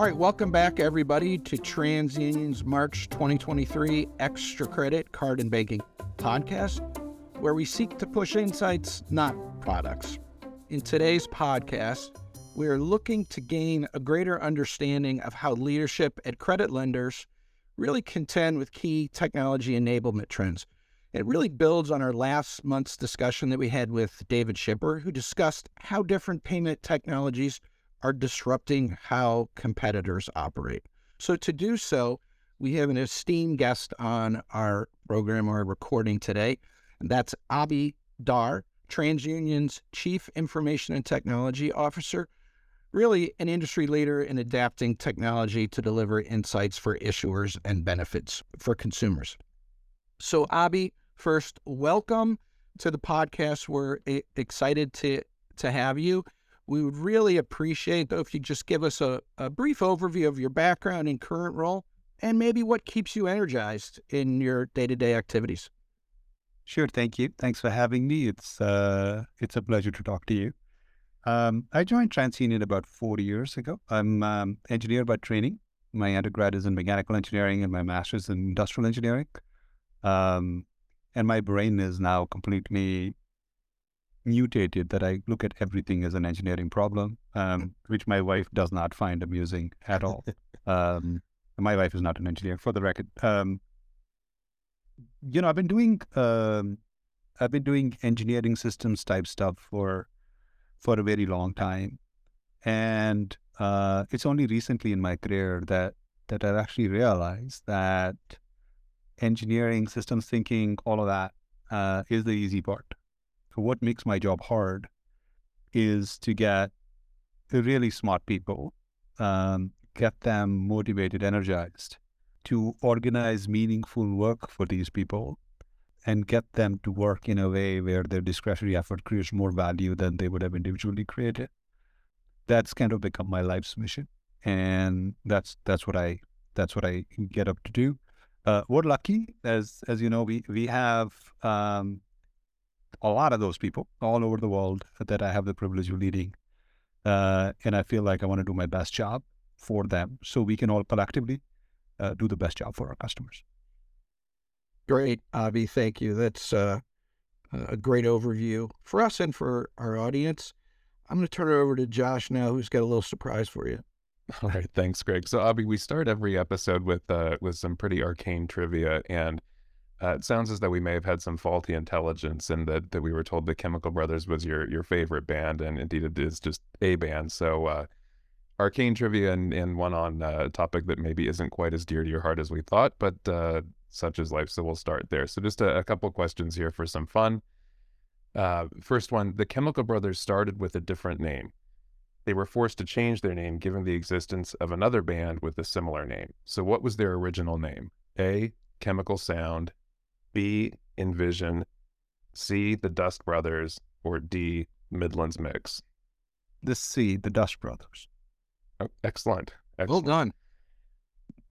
All right, welcome back, everybody, to TransUnion's March 2023 Extra Credit Card and Banking podcast, where we seek to push insights, not products. In today's podcast, we are looking to gain a greater understanding of how leadership at credit lenders really contend with key technology enablement trends. It really builds on our last month's discussion that we had with David Schipper, who discussed how different payment technologies are disrupting how competitors operate. So, to do so, we have an esteemed guest on our program or recording today, and that's Abhi Dhar, TransUnion's Chief Information and Technology Officer, really an industry leader in adapting technology to deliver insights for issuers and benefits for consumers. So, Abhi, first, welcome to the podcast. We're excited to to have you. We would really appreciate though if you just give us a, a brief overview of your background and current role and maybe what keeps you energized in your day-to-day activities. Sure, thank you. Thanks for having me. It's uh, it's a pleasure to talk to you. Um, I joined TransUnion about four years ago. I'm um, engineer by training. My undergrad is in mechanical engineering and my master's in industrial engineering. Um, and my brain is now completely mutated that I look at everything as an engineering problem, um, which my wife does not find amusing at all. um, my wife is not an engineer, for the record. Um, you know, I've been doing um, I've been doing engineering systems type stuff for for a very long time. And uh, it's only recently in my career that that I've actually realized that engineering, systems thinking, all of that uh, is the easy part. What makes my job hard is to get really smart people, um, get them motivated, energized, to organize meaningful work for these people and get them to work in a way where their discretionary effort creates more value than they would have individually created. That's kind of become my life's mission, and that's that's what I that's what I get up to do. Uh, we're lucky, as as you know, we we have um, a lot of those people all over the world that I have the privilege of leading, uh, and I feel like I want to do my best job for them, so we can all collectively uh, do the best job for our customers. Great, Abhi. Thank you. That's uh, a great overview for us and for our audience. I'm going to turn it over to Josh now, who's got a little surprise for you. All right, thanks, Craig. So, Abhi, we start every episode with uh, with some pretty arcane trivia, and uh, it sounds as though we may have had some faulty intelligence, and that that we were told the Chemical Brothers was your your favorite band, and indeed it is just a band. So, uh, arcane trivia and, and one on uh, a topic that maybe isn't quite as dear to your heart as we thought, but uh, such is life. So we'll start there. So just a, a couple questions here for some fun. Uh, first one, the Chemical Brothers started with a different name. They were forced to change their name given the existence of another band with a similar name. So what was their original name? A. Chemical Sound, B. Envision, C. The Dust Brothers, or D. Midlands Mix? The C. The Dust Brothers. Oh, excellent. excellent. Well done.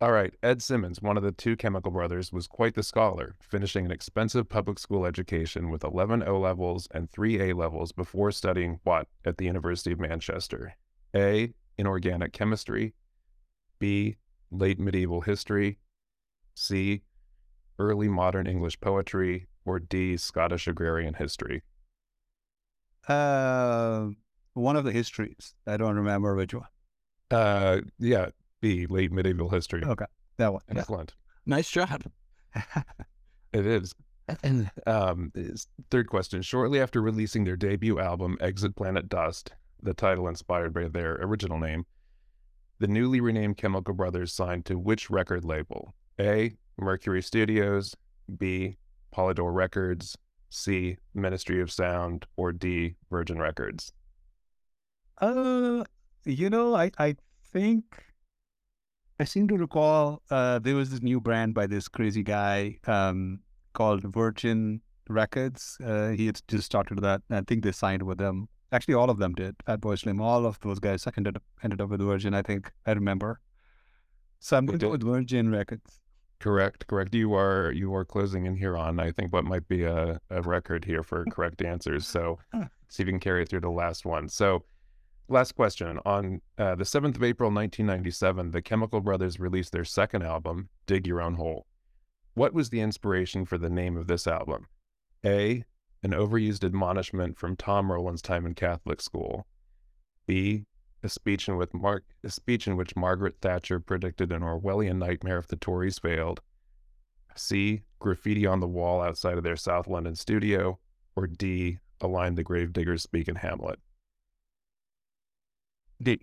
All right. Ed Simons, one of the two chemical brothers, was quite the scholar, finishing an expensive public school education with 11 O levels and three A levels before studying what at the University of Manchester? A. Inorganic chemistry. B. Late medieval history. C. Early modern English poetry. Or D. Scottish agrarian history. Uh, one of the histories. I don't remember which one. Uh, yeah, B, late medieval history. Okay, that one. Excellent. Nice job. it is. And um, third question. Shortly after releasing their debut album, Exit Planet Dust, the title inspired by their original name, the newly renamed Chemical Brothers signed to which record label? A. Mercury Studios, B. Polydor Records, C. Ministry of Sound, or D. Virgin Records? Uh, you know, I, I think I seem to recall uh, there was this new brand by this crazy guy um, called Virgin Records. Uh, he had just started that. I think they signed with them. Actually, all of them did. At Fatboy Slim, all of those guys ended up, ended up with Virgin. I think I remember. So I'm going with Virgin Records. Correct, correct. You are you are closing in here on I think what might be a, a record here for correct answers. So see if you can carry it through the last one. So last question. On uh, the 7th of April, 1997, the Chemical Brothers released their second album, Dig Your Own Hole. What was the inspiration for the name of this album? A. An overused admonishment from Tom Rowlands' time in Catholic school. B. A speech in, with Mar- a speech in which Margaret Thatcher predicted an Orwellian nightmare if the Tories failed. C. Graffiti on the wall outside of their South London studio. Or D. A line the gravediggers speak in Hamlet. D.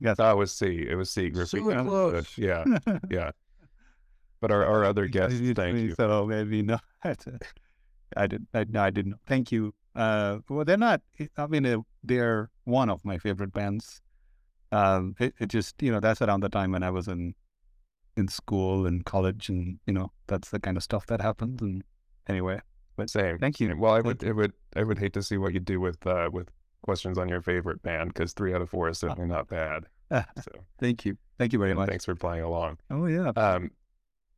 Yes. That was C. It was C. Graffiti. So on the- close. Yeah, yeah. But our, our other guests, thank you. So maybe not. I didn't. I, no, I didn't. Thank you. Uh, well, they're not. I mean, they're one of my favorite bands. Um, it, it just you know that's around the time when I was in in school and college, and you know that's the kind of stuff that happens. And anyway, but Same. thank you. Well, I would, it would, I would hate to see what you do with, uh, with questions on your favorite band because three out of four is certainly not bad. So thank you. Thank you very much. thanks for playing along. Oh yeah. Um,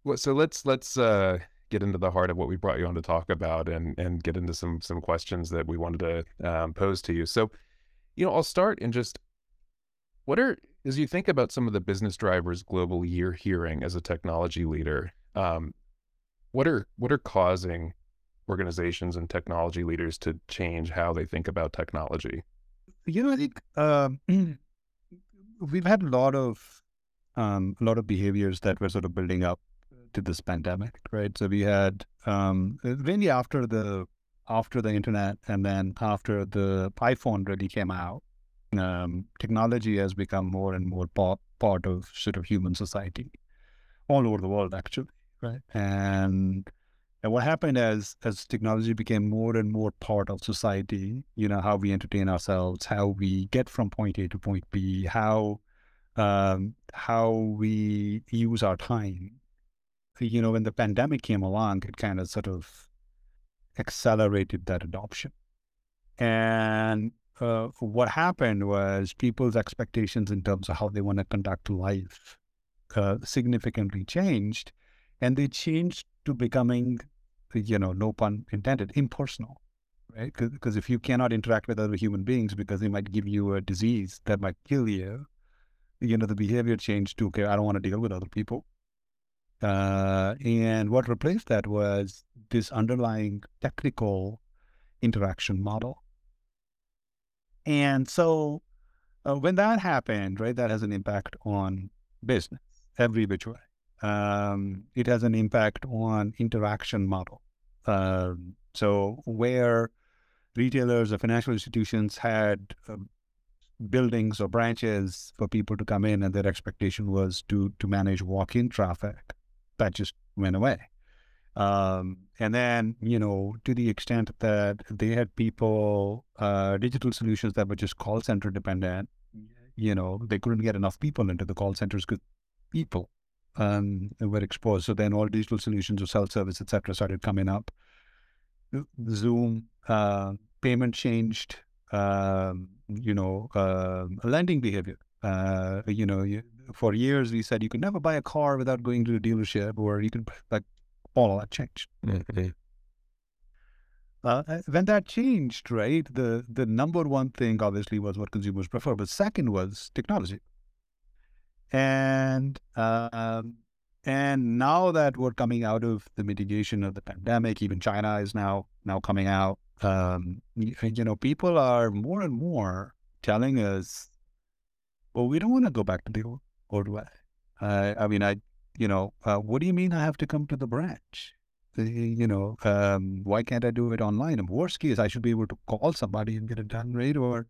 well, so let's let's uh, get into the heart of what we brought you on to talk about, and and get into some some questions that we wanted to um, pose to you. So, you know, I'll start and just what are as you think about some of the business drivers globally you're hearing as a technology leader. Um, what are what are causing organizations and technology leaders to change how they think about technology? You know, I think um, we've had a lot of um, a lot of behaviors that were sort of building up to this pandemic, right? So we had um, really after the after the internet and then after the iPhone really came out, um, technology has become more and more part part of sort of human society all over the world, actually, right? And and what happened as as technology became more and more part of society, you know, how we entertain ourselves, how we get from point A to point B, how um, how we use our time. You know, when the pandemic came along, it kind of sort of accelerated that adoption. And uh, what happened was people's expectations in terms of how they want to conduct life uh, significantly changed, and they changed to becoming, you know, no pun intended, impersonal, right? Because if you cannot interact with other human beings because they might give you a disease that might kill you, you know, the behavior changed to, okay, I don't want to deal with other people. Uh, and what replaced that was this underlying technical interaction model. And so uh, when that happened, right, that has an impact on business every which way. Um, it has an impact on interaction model. Um, so where retailers or financial institutions had um, buildings or branches for people to come in, and their expectation was to to manage walk-in traffic, that just went away. Um, and then, you know, to the extent that they had people, uh, digital solutions that were just call center dependent, you know, they couldn't get enough people into the call centers because people um, were exposed. So then all digital solutions of self-service, et cetera, started coming up. Zoom, uh, payment changed, um, you know, uh, lending behavior. Uh, you know, you, for years we said you could never buy a car without going to the dealership, or you could like all that changed. Uh, when that changed, right, the the number one thing obviously was what consumers prefer, but second was technology. And um, and now that we're coming out of the mitigation of the pandemic, even China is now now coming out. Um, you know, people are more and more telling us, "Well, we don't want to go back to the old, old way." Uh, I mean, I, you know, uh, what do you mean I have to come to the branch? You know, um, why can't I do it online? And worst case, I should be able to call somebody and get it done, right? Or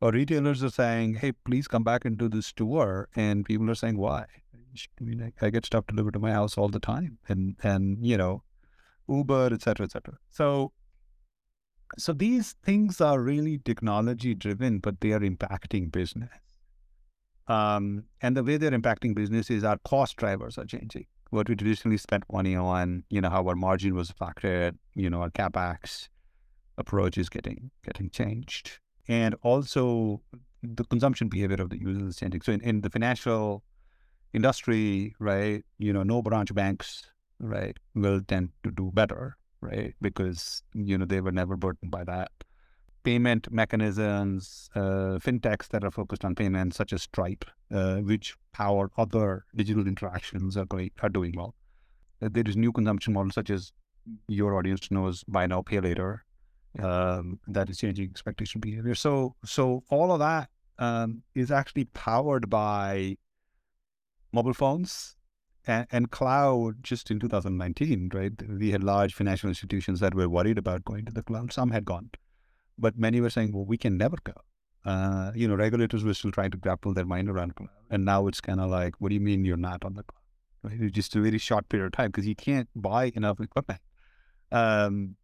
or retailers are saying, "Hey, please come back and do this tour. and people are saying, "Why?" I mean, I, I get stuff delivered to my house all the time, and and you know, Uber, et cetera, et cetera. So, so these things are really technology driven, but they are impacting business. Um, and the way they're impacting business is our cost drivers are changing. What we traditionally spent money on, you know, how our margin was affected, you know, our capex approach is getting getting changed and also the consumption behavior of the users is changing. So in, in the financial industry, right, you know, no branch banks, right, will tend to do better, right, because you know they were never burdened by that. Payment mechanisms, uh, fintechs that are focused on payments, such as Stripe, uh, which power other digital interactions, are going are doing well. Uh, there is new consumption models such as your audience knows buy now pay later, um, that is changing expectation behavior. So so all of that um, is actually powered by mobile phones and, and, cloud. Just in 2019, right, we had large financial institutions that were worried about going to the cloud. Some had gone, but many were saying, "Well, we can never go." Uh, you know, regulators were still trying to grapple their mind around cloud, and now it's kind of like, "What do you mean you're not on the cloud?" Right? It's just a very short period of time because you can't buy enough equipment. Um,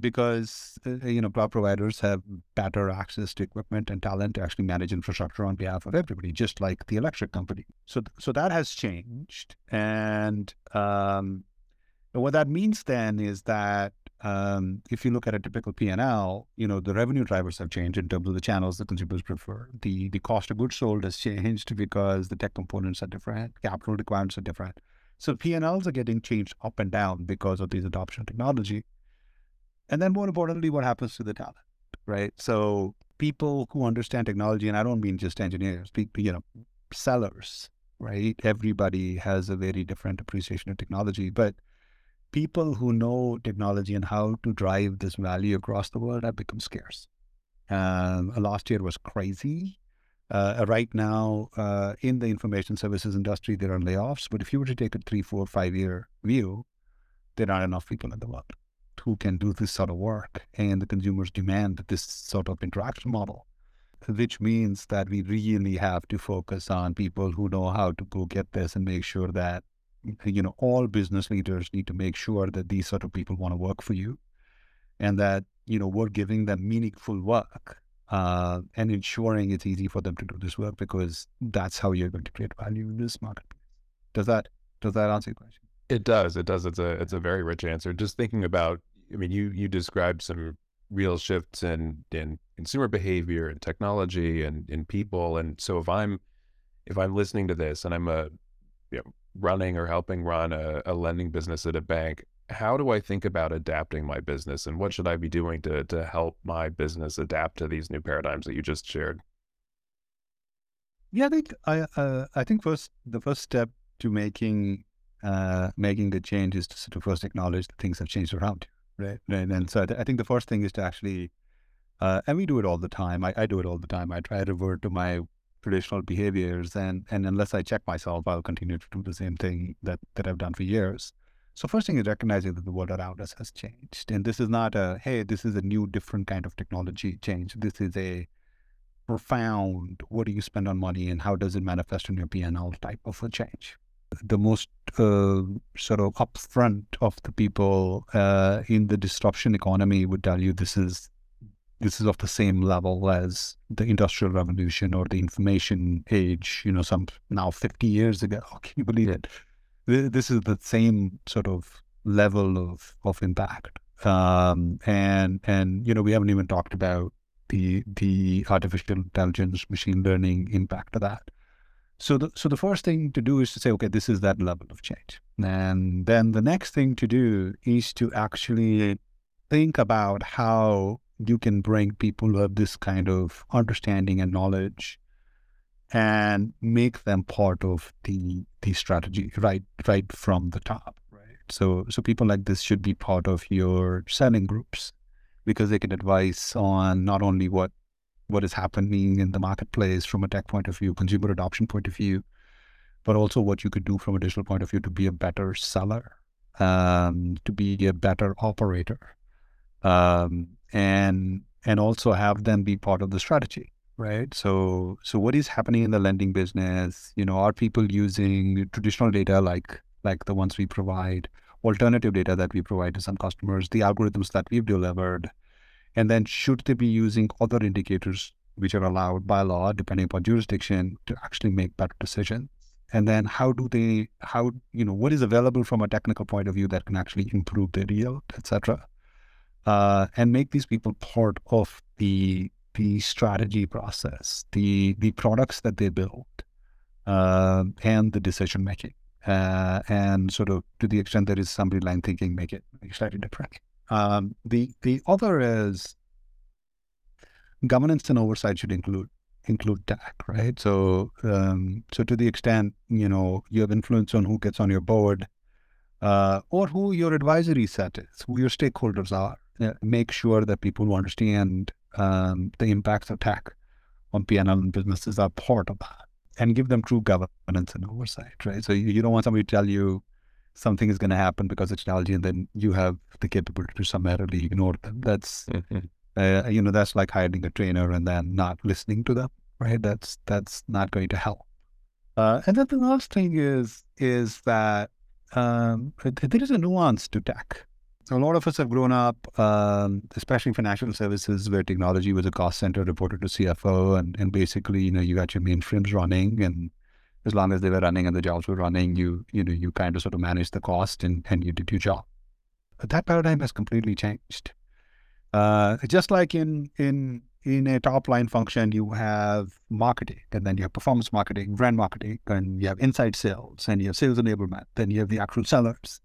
because uh, you know cloud providers have better access to equipment and talent to actually manage infrastructure on behalf of everybody, just like the electric company. So so that has changed, and um, what that means then is that um, if you look at a typical P&L, you know the revenue drivers have changed in terms of the channels the consumers prefer. The the cost of goods sold has changed because the tech components are different, capital requirements are different. So P&Ls are getting changed up and down because of these adoption technology. And then more importantly, what happens to the talent, right? So people who understand technology, and I don't mean just engineers, you know, sellers, right? Everybody has a very different appreciation of technology, but people who know technology and how to drive this value across the world have become scarce. Um, last year was crazy. Uh, right now, uh, in the information services industry, there are layoffs. But if you were to take a three, four, five year view, there aren't enough people in the world who can do this sort of work. And the consumers demand this sort of interaction model, which means that we really have to focus on people who know how to go get this and make sure that, you know, all business leaders need to make sure that these sort of people want to work for you and that, you know, we're giving them meaningful work uh, and ensuring it's easy for them to do this work because that's how you're going to create value in this marketplace. Does that does that answer your question? It does. It does. It's a it's a very rich answer. Just thinking about, I mean, you you described some real shifts in in consumer behavior and technology and in people. And so if I'm if I'm listening to this and I'm a you know, running or helping run a, a lending business at a bank, how do I think about adapting my business and what should I be doing to to help my business adapt to these new paradigms that you just shared? Yeah, I think I uh, I think first the first step to making uh, making the change is to sort of first acknowledge that things have changed around you, right? right? And so I, th- I, think the first thing is to actually, uh, and we do it all the time. I, I, do it all the time. I try to revert to my traditional behaviors, and and unless I check myself, I'll continue to do the same thing that that I've done for years. So first thing is recognizing that the world around us has changed, and this is not a hey, this is a new, different kind of technology change. This is a profound. What do you spend on money, and how does it manifest in your P and L type of a change? the most uh, sort of upfront of the people uh, in the disruption economy would tell you this is this is of the same level as the industrial revolution or the information age you know some now 50 years ago can you believe it? This is the same sort of level of of impact. Um, and and you know we haven't even talked about the the artificial intelligence machine learning impact of that. So the so the first thing to do is to say, okay, this is that level of change. And then the next thing to do is to actually think about how you can bring people who have this kind of understanding and knowledge and make them part of the the strategy right right from the top. Right. So so people like this should be part of your selling groups because they can advise on not only what what is happening in the marketplace from a tech point of view, consumer adoption point of view, but also what you could do from a digital point of view to be a better seller, um, to be a better operator, um, and and also have them be part of the strategy, right? So so what is happening in the lending business? You know, are people using traditional data like like the ones we provide, alternative data that we provide to some customers, the algorithms that we've delivered? And then should they be using other indicators which are allowed by law, depending upon jurisdiction, to actually make better decisions? And then how do they, how, you know, what is available from a technical point of view that can actually improve their yield, etc. Uh, and make these people part of the the strategy process, the the products that they build, uh, and the decision making. Uh, and sort of to the extent there is somebody line thinking, make it slightly different. Um, the the other is governance and oversight should include include tech, right? So, um, so to the extent you know you have influence on who gets on your board, uh, or who your advisory set is, who your stakeholders are, make sure that people understand um, the impacts of tech on PNL and businesses are part of that, and give them true governance and oversight, right? So you, you don't want somebody to tell you something is going to happen because of technology, and then you have the capability to summarily ignore them. That's mm-hmm. uh, you know that's like hiring a trainer and then not listening to them, right? That's that's not going to help. Uh, and then the last thing is is that um, there is a nuance to tech. A lot of us have grown up, um, especially in financial services, where technology was a cost center reported to CFO, and, and basically, you know, you got your mainframes running, and as long as they were running and the jobs were running, you you know you kind of sort of managed the cost and, and you did your job. But that paradigm has completely changed. Uh, just like in in in a top line function, you have marketing, and then you have performance marketing, brand marketing, and you have inside sales, and you have sales enablement, then you have the actual sellers,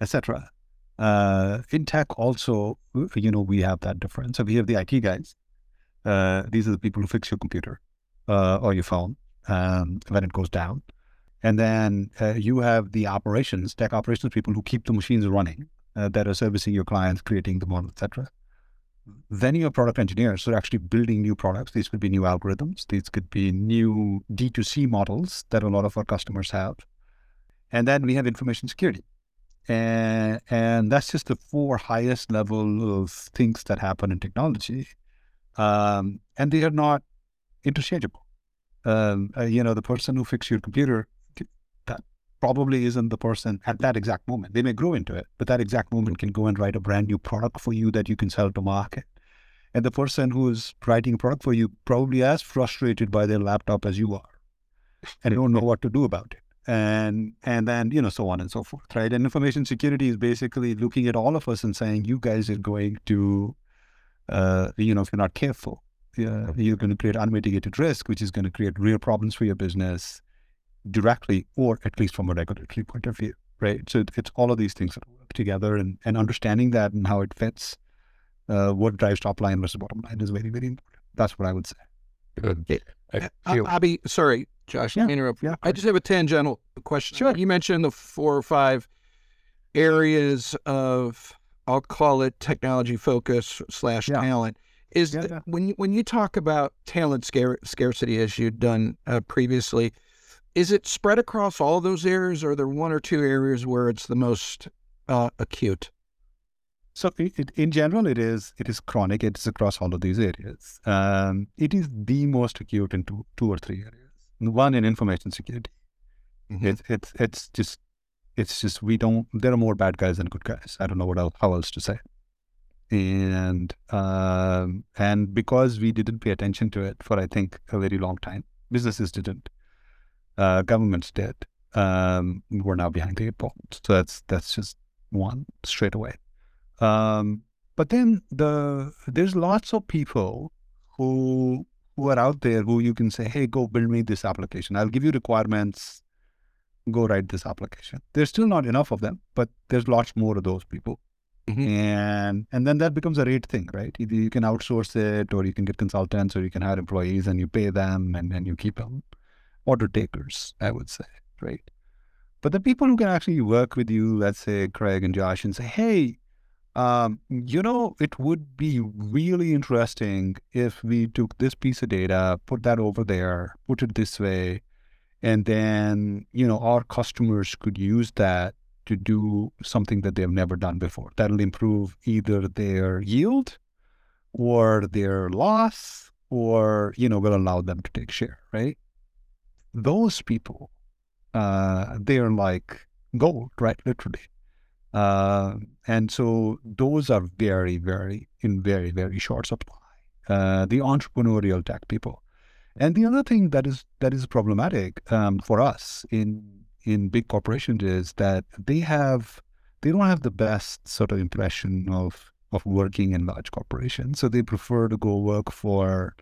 etc. Uh, in tech, also, you know, we have that difference. So we have the IT guys. Uh, these are the people who fix your computer uh, or your phone um, when it goes down. And then uh, you have the operations, tech operations people who keep the machines running uh, that are servicing your clients, creating the model, etc. Then you have product engineers who are actually building new products. These could be new algorithms. These could be new D2C models that a lot of our customers have. And then we have information security. And, and that's just the four highest level of things that happen in technology. Um, and they are not interchangeable um, uh, you know, the person who fixed your computer, that probably isn't the person at that exact moment. They may grow into it, but that exact moment can go and write a brand new product for you that you can sell to market. And the person who is writing a product for you probably as frustrated by their laptop as you are, and don't know what to do about it. And and then you know so on and so forth, right? And information security is basically looking at all of us and saying, you guys are going to, uh, you know, if you're not careful, uh, you're going to create unmitigated risk, which is going to create real problems for your business directly, or at least from a regulatory point of view, right? So it's all of these things that work together, and, and understanding that and how it fits, uh, what drives top line versus bottom line is very, very important. That's what I would say. Good. I feel... Abhi, sorry, Josh, yeah. interrupt. Yeah, I just have a tangential question. Sure. You mentioned the four or five areas of, I'll call it technology focus slash yeah. talent is yeah, yeah. when you, when you talk about talent scare, scarcity as you've done uh, previously, is it spread across all those areas, or are there one or two areas where it's the most uh, acute? So, it, in general, it is it is chronic. It is across all of these areas. Um, it is the most acute in two, two or three areas. One in information security. Mm-hmm. It's it's it's just it's just we don't. There are more bad guys than good guys. I don't know what else, how else to say and um, and because we didn't pay attention to it for I think a very long time, businesses didn't, uh, governments did. Um, we're now behind the eight ball, so that's that's just one straight away. Um, but then the there's lots of people who who are out there who you can say, hey, go build me this application. I'll give you requirements. Go write this application. There's still not enough of them, but there's lots more of those people. Mm-hmm. And and then that becomes a rate thing, right? Either you can outsource it or you can get consultants or you can hire employees and you pay them and then you keep them. Order takers, I would say, right? But the people who can actually work with you, let's say Craig and Josh, and say, hey, um, you know, it would be really interesting if we took this piece of data, put that over there, put it this way, and then, you know, our customers could use that to do something that they've never done before. That'll improve either their yield or their loss or, you know, will allow them to take share, right? Those people, uh, they're like gold, right? Literally. Uh, and so those are very, very, in very, very short supply. Uh, the entrepreneurial tech people. And the other thing that is that is problematic um, for us in in big corporations is that they have they don't have the best sort of impression of of working in large corporations. So they prefer to go work for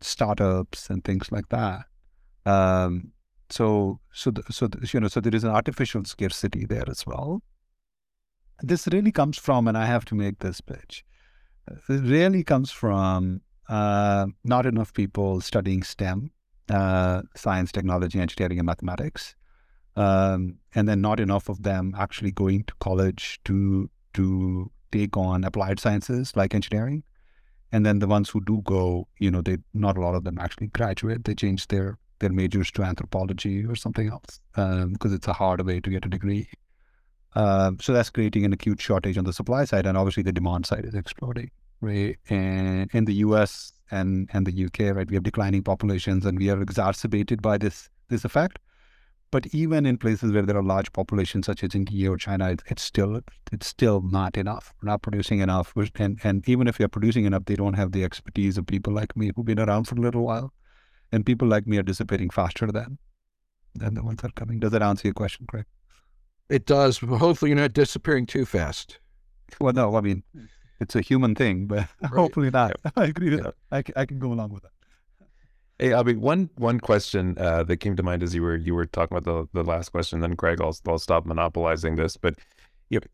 startups and things like that. Um, so so the, so the, you know so there is an artificial scarcity there as well. This really comes from, and I have to make this pitch. It really comes from uh, not enough people studying STEM, uh, science, technology, engineering, and mathematics, um, and then not enough of them actually going to college to to take on applied sciences like engineering. And then the ones who do go, you know, they not a lot of them actually graduate. They change their their majors to anthropology or something else because um, it's a harder way to get a degree. Um, so that's creating an acute shortage on the supply side, and obviously the demand side is exploding. Right, and in the U.S. and and the U.K., right, we have declining populations, and we are exacerbated by this this effect. But even in places where there are large populations, such as India or China, it's, it's still it's still not enough. We're not producing enough, and and even if we are producing enough, they don't have the expertise of people like me who've been around for a little while, and people like me are dissipating faster than than the ones that are coming. Does that answer your question, Craig? It does. Hopefully, you're not disappearing too fast. Well, no, I mean, it's a human thing, but right. hopefully not. I agree with yeah. that. I can, I can go along with that. Hey, Abhi, one one question uh, that came to mind as you were you were talking about the the last question. Then, Craig, I'll I'll stop monopolizing this. But you know,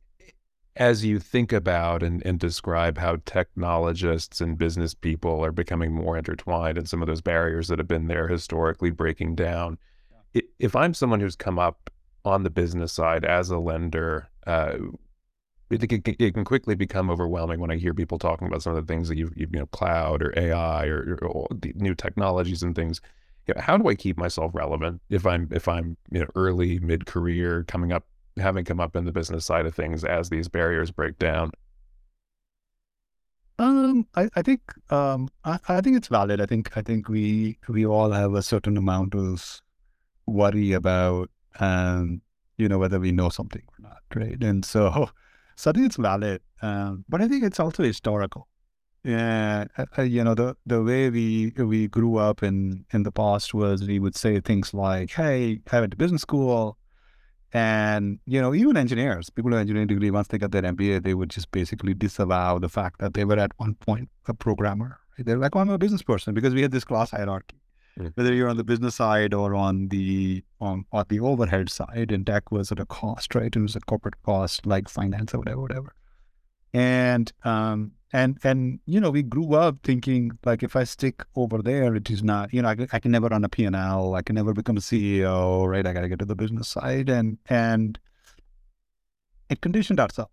as you think about and, and describe how technologists and business people are becoming more intertwined, and some of those barriers that have been there historically breaking down, yeah. if I'm someone who's come up on the business side as a lender, uh, it, it, it, can quickly become overwhelming when I hear people talking about some of the things that you, you know, cloud or AI or, or the new technologies and things. You know, how do I keep myself relevant if I'm if I'm you know early mid career coming up having come up in the business side of things as these barriers break down? Um, I, I think um, I, I think it's valid. I think I think we we all have a certain amount of worry about um, you know whether we know something or not, right? And so so I think it's valid, um, but I think it's also historical. Yeah, uh, you know the the way we we grew up in in the past was we would say things like, "Hey, I went to business school," and you know even engineers, people with engineering degree, once they got their MBA, they would just basically disavow the fact that they were at one point a programmer. They're like, "Oh, I'm a business person," because we had this class hierarchy. Whether you're on the business side or on the on, on the overhead side, and tech was at a cost, right? It was a corporate cost like finance or whatever, whatever. And um and and you know we grew up thinking like if I stick over there, it is not you know I, I can never run a P&L, I can never become a CEO, right? I got to get to the business side, and and it conditioned ourselves.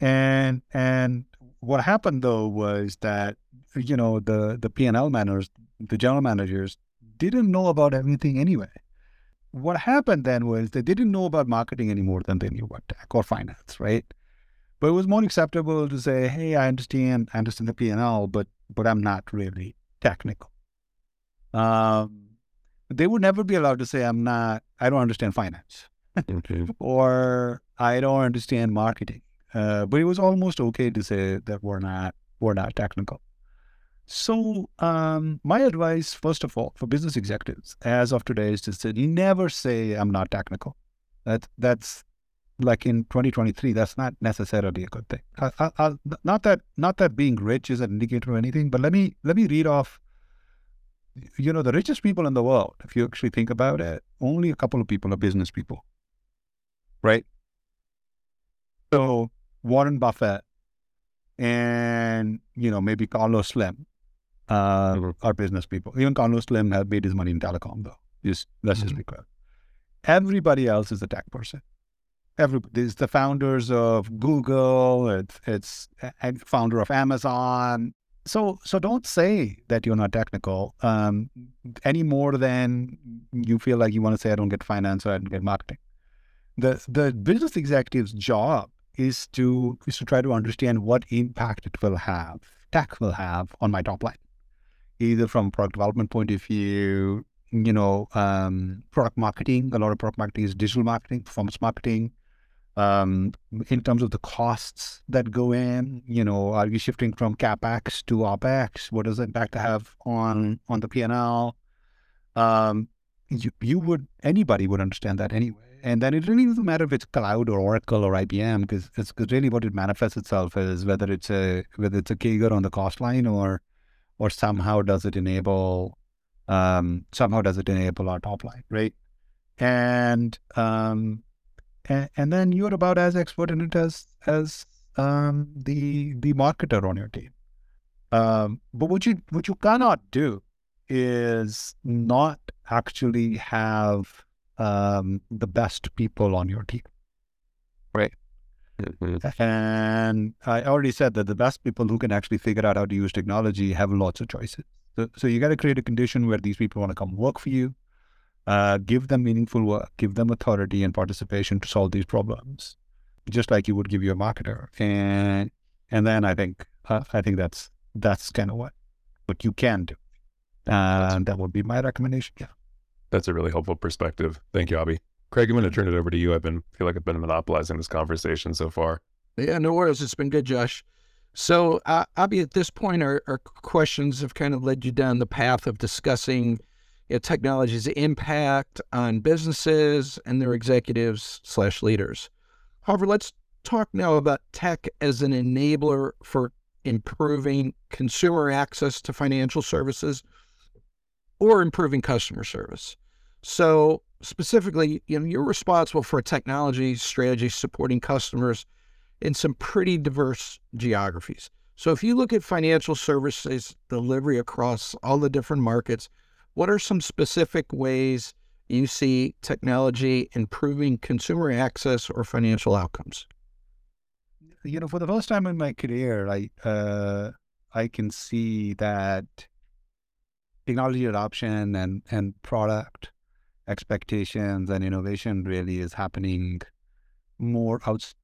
And and what happened though was that you know the the P&L managers the general managers didn't know about everything anyway. What happened then was they didn't know about marketing any more than they knew about tech or finance, right? But it was more acceptable to say, "Hey, I understand, I understand the P and L, but but I'm not really technical." Um, they would never be allowed to say, "I'm not, I don't understand finance," okay. or "I don't understand marketing." Uh, but it was almost okay to say that we're not we're not technical. So, um, my advice, first of all, for business executives as of today is to never say I'm not technical. That that's like in 2023. That's not necessarily a good thing. I, I, I, not that not that being rich is an indicator of anything, but let me let me read off. You know, the richest people in the world, if you actually think about it, only a couple of people are business people, right? So Warren Buffett and you know maybe Carlos Slim uh, mm-hmm. are business people. Even Carlos Slim has made his money in telecom, though. Just let's mm-hmm. just be clear. Everybody else is a tech person. Everybody is the founders of Google. It's it's a founder of Amazon. So so don't say that you're not technical um, any more than you feel like you want to say I don't get finance or I don't get marketing. The the business executive's job is to is to try to understand what impact it will have, tech will have on my top line either from product development point of view, you know, um, product marketing. A lot of product marketing is digital marketing, performance marketing. Um, in terms of the costs that go in, you know, are you shifting from capex to opex? What does the impact have on on the P and L? Um, you, you would anybody would understand that anyway. And then it really doesn't matter if it's cloud or Oracle or IBM because it's cause really what it manifests itself is whether it's a whether it's a CAGR on the cost line or or somehow does it enable um, somehow does it enable our top line, right? And um, and, and then you're about as expert in it as as um, the the marketer on your team. Um, but what you what you cannot do is not actually have um, the best people on your team? Mm-hmm. And I already said that the best people who can actually figure out how to use technology have lots of choices. So, so you got to create a condition where these people want to come work for you, uh, give them meaningful work, give them authority and participation to solve these problems, just like you would give your marketer. And and then I think uh, I think that's that's kind of what what you can do. Uh, and that would be my recommendation. Yeah. That's a really helpful perspective. Thank you, Abhi. Craig, I'm going to turn it over to you. I've been feel like I've been monopolizing this conversation so far. Yeah, no worries. It's been good, Josh. So, uh, Abhi, at this point, our, our questions have kind of led you down the path of discussing you know, technology's impact on businesses and their executives slash leaders. However, let's talk now about tech as an enabler for improving consumer access to financial services or improving customer service. So specifically, you know, you're responsible for technology strategy supporting customers in some pretty diverse geographies. So if you look at financial services delivery across all the different markets, what are some specific ways you see technology improving consumer access or financial outcomes? You know, for the first time in my career, I uh, I can see that technology adoption and and product expectations and innovation really is happening more outside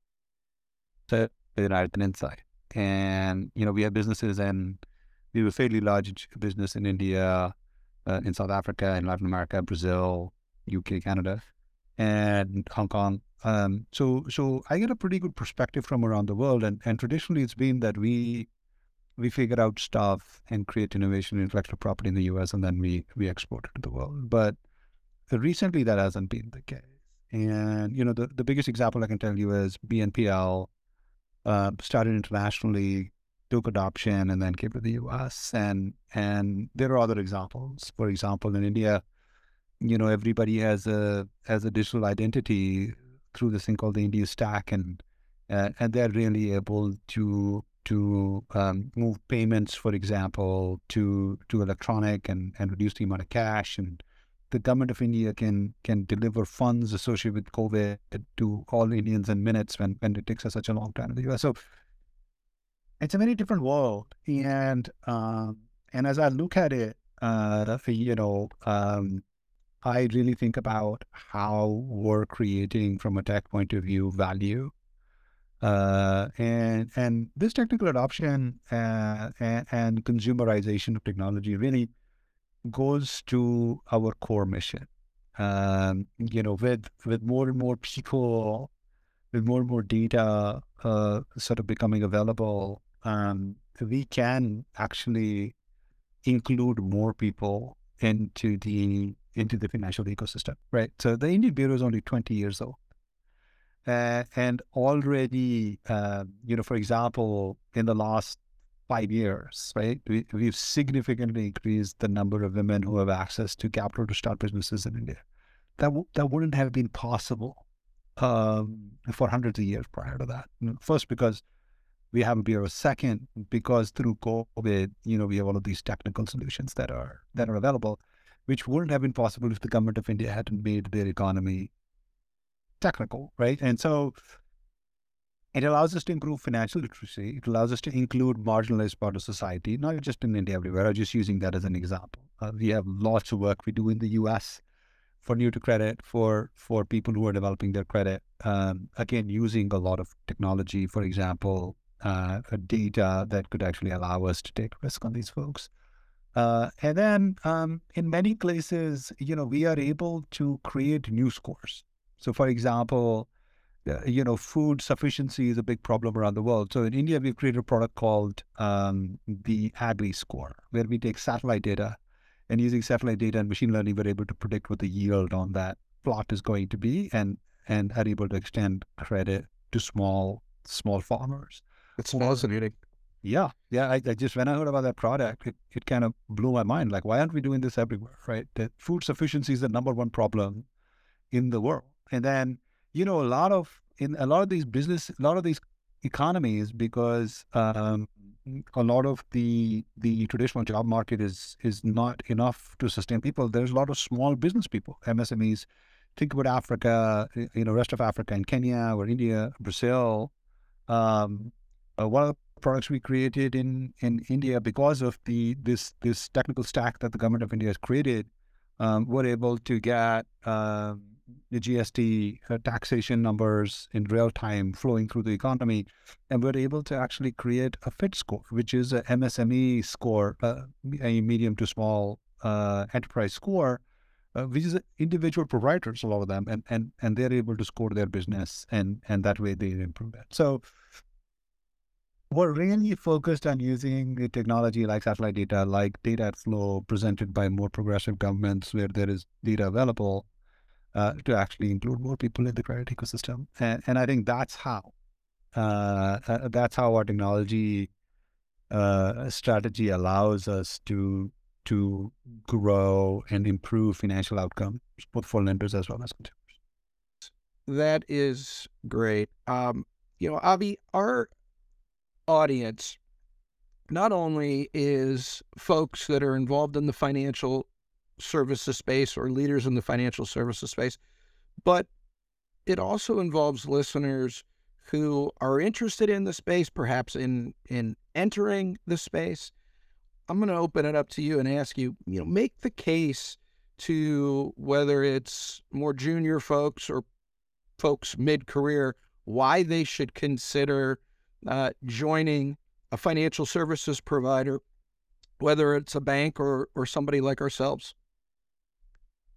than inside. And you know, we have businesses and we have a fairly large business in India, uh, in South Africa, in Latin America, Brazil, UK, Canada, and Hong Kong. Um, so, so I get a pretty good perspective from around the world, and and traditionally it's been that we we figure out stuff and create innovation, intellectual property in the U.S., and then we we export it to the world. But recently, that hasn't been the case. And you know, the the biggest example I can tell you is BNPL uh, started internationally, took adoption, and then came to the U.S. and and there are other examples. For example, in India, you know, everybody has a has a digital identity through this thing called the India Stack, and uh, and they're really able to to um, move payments, for example, to to electronic and, and reduce the amount of cash. And the government of India can can deliver funds associated with COVID to all Indians in minutes when, when it takes us such a long time in the US. So it's a very different world. And um, and as I look at it, uh, you know, um, I really think about how we're creating from a tech point of view value uh, and and this technical adoption uh, and, and, consumerization of technology really goes to our core mission. Um, you know, with with more and more people, with more and more data uh, sort of becoming available, um, we can actually include more people into the into the financial ecosystem, right? So the Indian Bureau is only 20 years old. Uh, and already, uh, you know, for example, in the last five years, right, we, we've significantly increased the number of women who have access to capital to start businesses in India. That w- that wouldn't have been possible um, for hundreds of years prior to that. First, because we have a bureau. Second, because through COVID, you know, we have all of these technical solutions that are that are available, which wouldn't have been possible if the government of India hadn't made their economy technical, right? And so it allows us to improve financial literacy. It allows us to include marginalized part of society, not just in India, everywhere. I'm just using that as an example. Uh, we have lots of work we do in the U.S. for new to credit for for people who are developing their credit. Um, again, using a lot of technology, for example, uh, data that could actually allow us to take risk on these folks. Uh, and then um, in many places, you know, we are able to create new scores. So, for example, uh, you know, food sufficiency is a big problem around the world. So in India, we've created a product called um, the Agri Score, where we take satellite data and using satellite data and machine learning, we're able to predict what the yield on that plot is going to be and and are able to extend credit to small small farmers. It's fascinating. Yeah, yeah. I, I, just when I heard about that product, it, it kind of blew my mind. Like, why aren't we doing this everywhere? Right? That food sufficiency is the number one problem in the world. And then, you know, a lot of in a lot of these business, a lot of these economies, because um, a lot of the the traditional job market is is not enough to sustain people. There's a lot of small business people, MSMEs. Think about Africa, you know, rest of Africa and Kenya or India, Brazil. Um, uh, one of the products we created in in India because of the this this technical stack that the government of India has created, um, we're able to get. Um, the GST uh, taxation numbers in real time flowing through the economy. And we're able to actually create a FIT score, which is a MSME score, uh, a medium to small uh, enterprise score, uh, which is individual providers, a lot of them, and, and, and they're able to score their business and, and that way they improve it. So we're really focused on using technology like satellite data, like data at flow presented by more progressive governments where there is data available uh, to actually include more people in the credit ecosystem. And, and I think that's how uh, uh, that's how our technology uh, strategy allows us to to grow and improve financial outcomes both for lenders as well as consumers. That is great. Um, you know, Abhi, our audience not only is folks that are involved in the financial services space or leaders in the financial services space, but it also involves listeners who are interested in the space, perhaps in in entering the space. I'm going to open it up to you and ask you, you know, make the case to whether it's more junior folks or folks mid-career why they should consider uh, joining a financial services provider, whether it's a bank or or somebody like ourselves.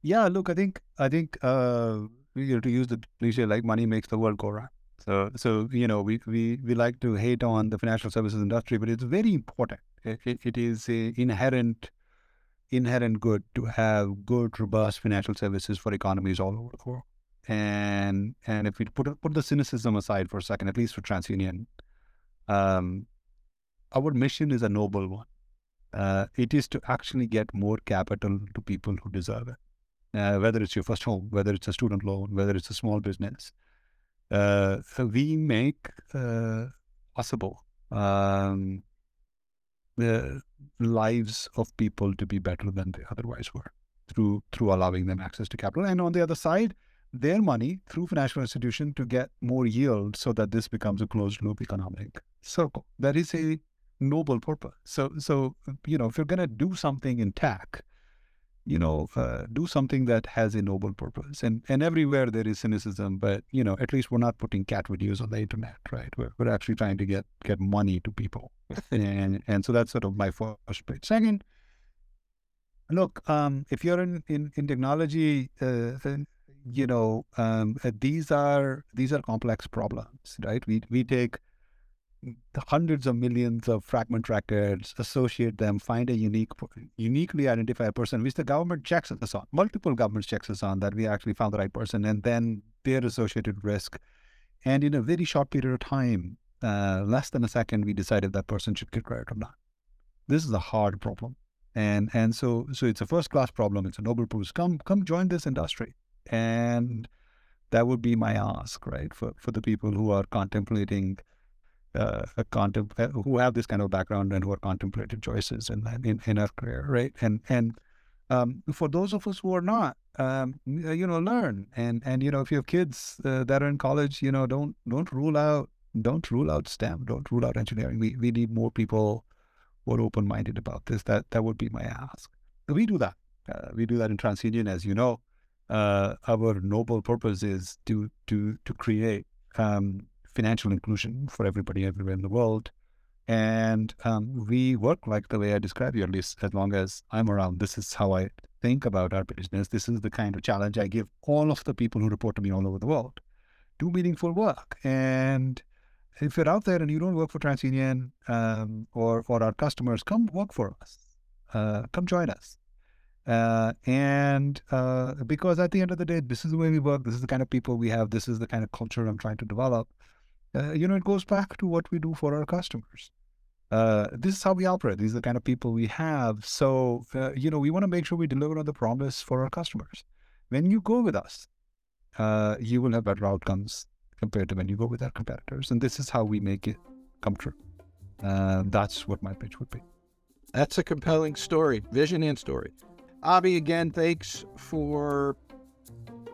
Yeah, look, I think I think uh, you know, to use the cliche like money makes the world go round. So so you know we we we like to hate on the financial services industry, but it's very important. It, it, it is a inherent inherent good to have good, robust financial services for economies all over the world. And and if we put put the cynicism aside for a second, at least for TransUnion, um, our mission is a noble one. Uh, it is to actually get more capital to people who deserve it uh, whether it's your first home, whether it's a student loan, whether it's a small business. Uh, we make uh, possible um, the lives of people to be better than they otherwise were through through allowing them access to capital. And on the other side, their money through financial institution to get more yield so that this becomes a closed loop economic circle. That is a noble purpose. So so you know if you're gonna do something in tech, you know, uh, do something that has a noble purpose. And and everywhere there is cynicism, but you know, at least we're not putting cat videos on the internet, right? We're, we're actually trying to get get money to people, and and so that's sort of my first bit. Second, look, um, if you're in in, in technology, uh, you know, um, uh, these are these are complex problems, right? We we take hundreds of millions of fragment records, associate them, find a unique, uniquely identify a person, which the government checks us on. Multiple governments checks us on that we actually found the right person, and then their associated risk. And in a very short period of time, uh, less than a second, we decided that person should get credit or not. This is a hard problem, and and so so it's a first class problem. It's a noble purpose. Come come join this industry, and that would be my ask, right, for for the people who are contemplating uh, contem- uh, who have this kind of background and who are contemplative choices in, in, in our career, right? And and um, for those of us who are not, um, you know, learn and and you know, if you have kids uh, that are in college, you know, don't don't rule out don't rule out STEM, don't rule out engineering. We we need more people who are open minded about this. That that would be my ask. We do that. Uh, we do that in TransUnion, as you know. Uh, our noble purpose is to to to create um, financial inclusion for everybody everywhere in the world. And um, we work like the way I described you, at least as long as I'm around. This is how I think about our business. This is the kind of challenge I give all of the people who report to me all over the world. Do meaningful work. And if you're out there and you don't work for TransUnion um, or for our customers, come work for us. Uh, come join us. Uh, and uh, because at the end of the day, this is the way we work. This is the kind of people we have. This is the kind of culture I'm trying to develop. Uh, you know, it goes back to what we do for our customers. Uh, this is how we operate. These are the kind of people we have. So, uh, you know, we want to make sure we deliver on the promise for our customers. When you go with us, uh, you will have better outcomes compared to when you go with our competitors. And this is how we make it come true. Uh, that's what my pitch would be. That's a compelling story, vision and story. Abhi, again, thanks for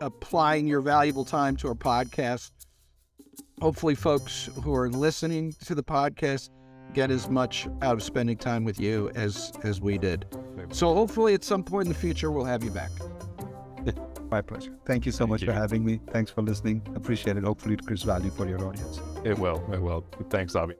applying your valuable time to our podcast. Hopefully, folks who are listening to the podcast get as much out of spending time with you as as we did. So, hopefully, at some point in the future, we'll have you back. My pleasure. Thank you so Thank much you. for having me. Thanks for listening. Appreciate it. Hopefully, it creates value for your audience. It will. It will. Thanks, Abhi.